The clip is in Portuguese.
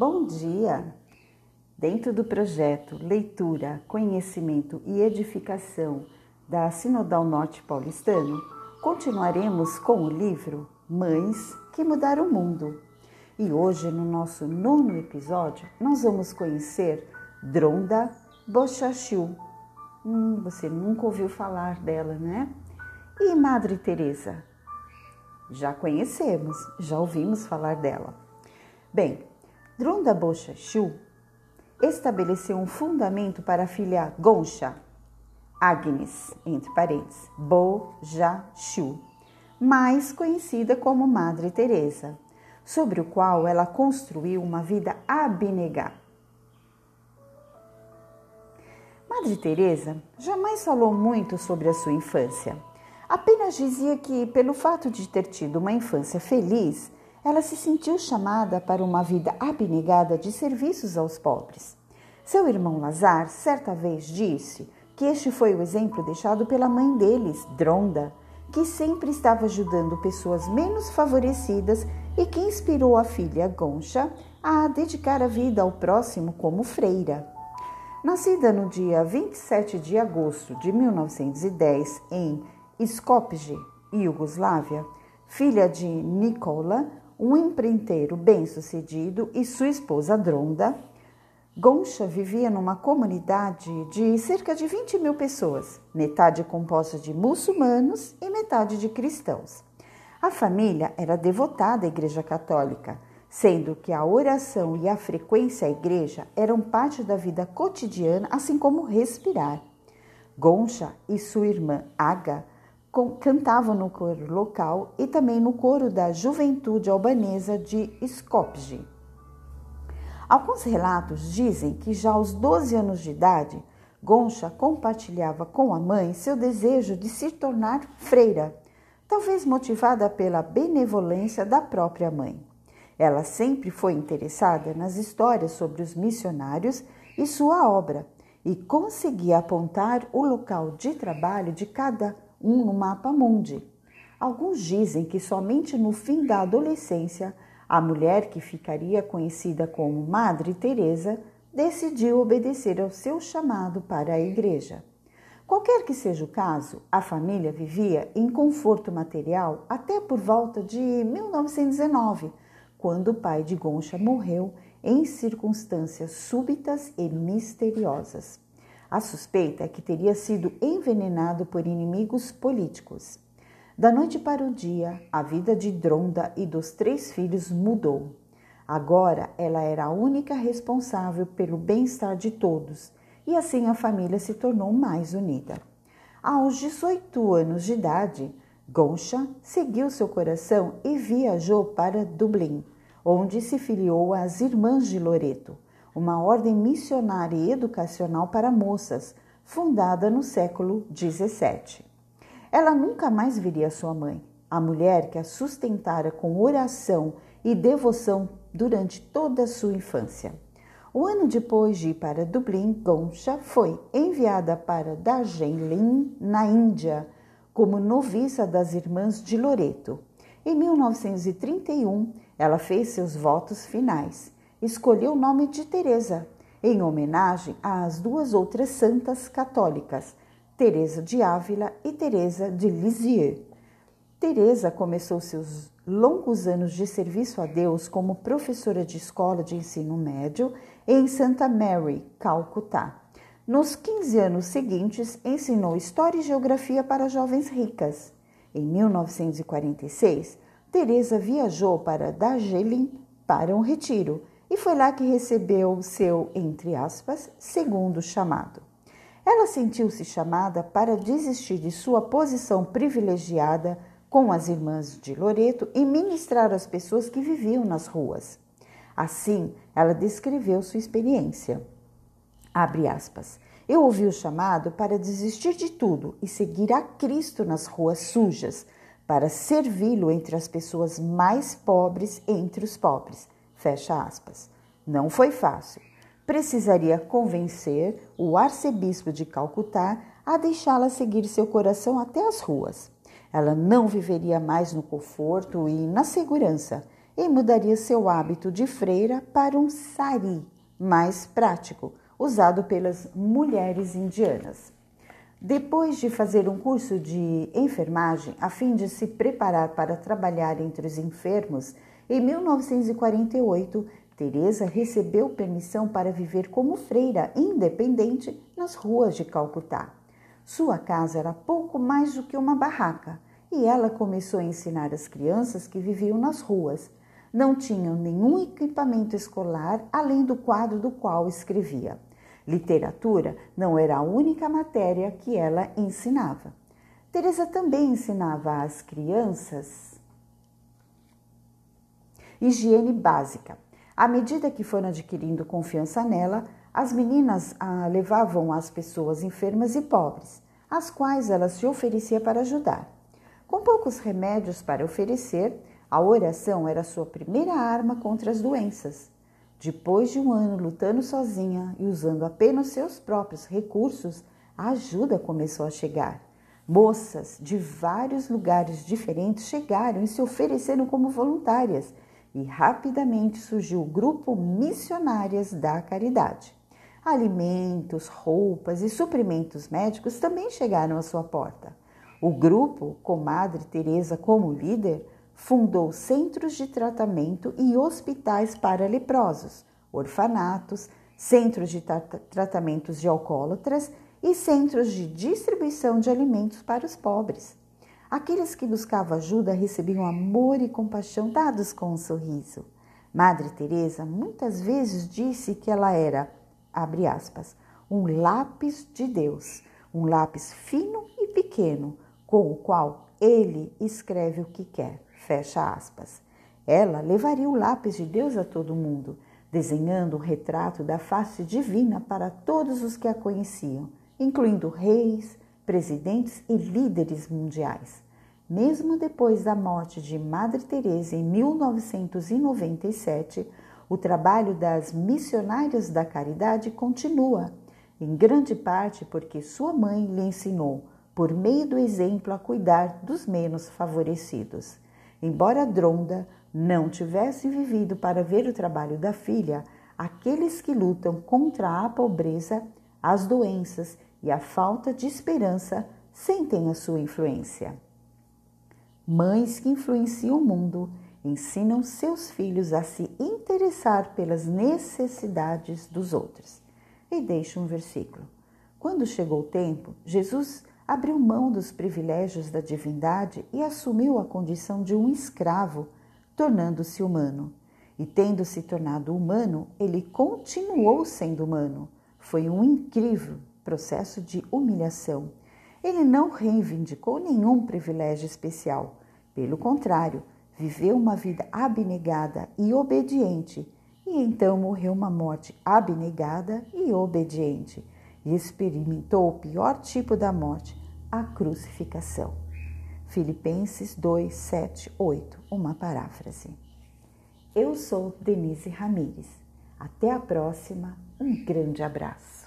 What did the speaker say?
Bom dia! Dentro do projeto Leitura, Conhecimento e Edificação da Sinodal Norte Paulistano, continuaremos com o livro Mães que Mudaram o Mundo. E hoje, no nosso nono episódio, nós vamos conhecer Dronda Bochachu. Hum, você nunca ouviu falar dela, né? E Madre Teresa? Já conhecemos, já ouvimos falar dela. Bem, Dronda Bochachu estabeleceu um fundamento para a filha Goncha, Agnes, entre parênteses, Bojachu, mais conhecida como Madre Teresa, sobre o qual ela construiu uma vida abnegada. Madre Teresa jamais falou muito sobre a sua infância. Apenas dizia que, pelo fato de ter tido uma infância feliz, ela se sentiu chamada para uma vida abnegada de serviços aos pobres. Seu irmão Lazar certa vez disse que este foi o exemplo deixado pela mãe deles, Dronda, que sempre estava ajudando pessoas menos favorecidas e que inspirou a filha Goncha a dedicar a vida ao próximo como freira. Nascida no dia 27 de agosto de 1910 em Skopje, Iugoslávia, filha de Nikola, um empreiteiro bem-sucedido, e sua esposa Dronda, Goncha vivia numa comunidade de cerca de 20 mil pessoas, metade composta de muçulmanos e metade de cristãos. A família era devotada à Igreja Católica sendo que a oração e a frequência à igreja eram parte da vida cotidiana, assim como respirar. Goncha e sua irmã Aga cantavam no coro local e também no coro da juventude albanesa de Skopje. Alguns relatos dizem que já aos 12 anos de idade, Goncha compartilhava com a mãe seu desejo de se tornar freira, talvez motivada pela benevolência da própria mãe. Ela sempre foi interessada nas histórias sobre os missionários e sua obra e conseguia apontar o local de trabalho de cada um no mapa mundi. Alguns dizem que somente no fim da adolescência a mulher que ficaria conhecida como Madre Teresa decidiu obedecer ao seu chamado para a igreja. Qualquer que seja o caso, a família vivia em conforto material até por volta de 1919 quando o pai de Goncha morreu em circunstâncias súbitas e misteriosas. A suspeita é que teria sido envenenado por inimigos políticos. Da noite para o dia, a vida de Dronda e dos três filhos mudou. Agora ela era a única responsável pelo bem-estar de todos e assim a família se tornou mais unida. Aos 18 anos de idade, Goncha seguiu seu coração e viajou para Dublin, onde se filiou às Irmãs de Loreto, uma ordem missionária e educacional para moças, fundada no século XVII. Ela nunca mais viria sua mãe, a mulher que a sustentara com oração e devoção durante toda a sua infância. Um ano depois de ir para Dublin, Goncha foi enviada para Darjeeling, na Índia, como noviça das Irmãs de Loreto. Em 1931, ela fez seus votos finais. Escolheu o nome de Teresa, em homenagem às duas outras santas católicas, Teresa de Ávila e Teresa de Lisieux. Teresa começou seus longos anos de serviço a Deus como professora de escola de ensino médio em Santa Mary, Calcutá. Nos 15 anos seguintes, ensinou História e Geografia para jovens ricas. Em 1946, Teresa viajou para Darjeeling para um retiro foi lá que recebeu seu, entre aspas, segundo chamado. Ela sentiu-se chamada para desistir de sua posição privilegiada com as irmãs de Loreto e ministrar às pessoas que viviam nas ruas. Assim, ela descreveu sua experiência. Abre aspas. Eu ouvi o chamado para desistir de tudo e seguir a Cristo nas ruas sujas, para servi-lo entre as pessoas mais pobres entre os pobres. Fecha aspas. Não foi fácil. Precisaria convencer o arcebispo de Calcutá a deixá-la seguir seu coração até as ruas. Ela não viveria mais no conforto e na segurança e mudaria seu hábito de freira para um sari, mais prático, usado pelas mulheres indianas. Depois de fazer um curso de enfermagem a fim de se preparar para trabalhar entre os enfermos, em 1948, Teresa recebeu permissão para viver como freira independente nas ruas de Calcutá. Sua casa era pouco mais do que uma barraca e ela começou a ensinar as crianças que viviam nas ruas não tinham nenhum equipamento escolar além do quadro do qual escrevia. Literatura não era a única matéria que ela ensinava. Teresa também ensinava às crianças higiene básica. À medida que foram adquirindo confiança nela, as meninas a levavam às pessoas enfermas e pobres, às quais ela se oferecia para ajudar. Com poucos remédios para oferecer, a oração era sua primeira arma contra as doenças. Depois de um ano lutando sozinha e usando apenas seus próprios recursos, a ajuda começou a chegar. Moças de vários lugares diferentes chegaram e se ofereceram como voluntárias, e rapidamente surgiu o grupo Missionárias da Caridade. Alimentos, roupas e suprimentos médicos também chegaram à sua porta. O grupo, com Madre Teresa como líder, fundou centros de tratamento e hospitais para leprosos, orfanatos, centros de tra tratamentos de alcoólatras e centros de distribuição de alimentos para os pobres. Aqueles que buscavam ajuda recebiam amor e compaixão dados com um sorriso. Madre Teresa muitas vezes disse que ela era, abre aspas, um lápis de Deus, um lápis fino e pequeno, com o qual ele escreve o que quer. Fecha aspas. Ela levaria o lápis de Deus a todo mundo, desenhando um retrato da face divina para todos os que a conheciam, incluindo reis, presidentes e líderes mundiais. Mesmo depois da morte de Madre Teresa em 1997, o trabalho das missionárias da caridade continua, em grande parte porque sua mãe lhe ensinou, por meio do exemplo, a cuidar dos menos favorecidos. Embora Dronda não tivesse vivido para ver o trabalho da filha, aqueles que lutam contra a pobreza, as doenças e a falta de esperança sentem a sua influência. Mães que influenciam o mundo ensinam seus filhos a se interessar pelas necessidades dos outros. E deixa um versículo. Quando chegou o tempo, Jesus abriu mão dos privilégios da divindade e assumiu a condição de um escravo, tornando-se humano. E tendo se tornado humano, ele continuou sendo humano. Foi um incrível processo de humilhação. Ele não reivindicou nenhum privilégio especial. Pelo contrário, viveu uma vida abnegada e obediente, e então morreu uma morte abnegada e obediente, e experimentou o pior tipo da morte, a crucificação. Filipenses 2, 7, 8, uma paráfrase. Eu sou Denise Ramires. Até a próxima, um grande abraço.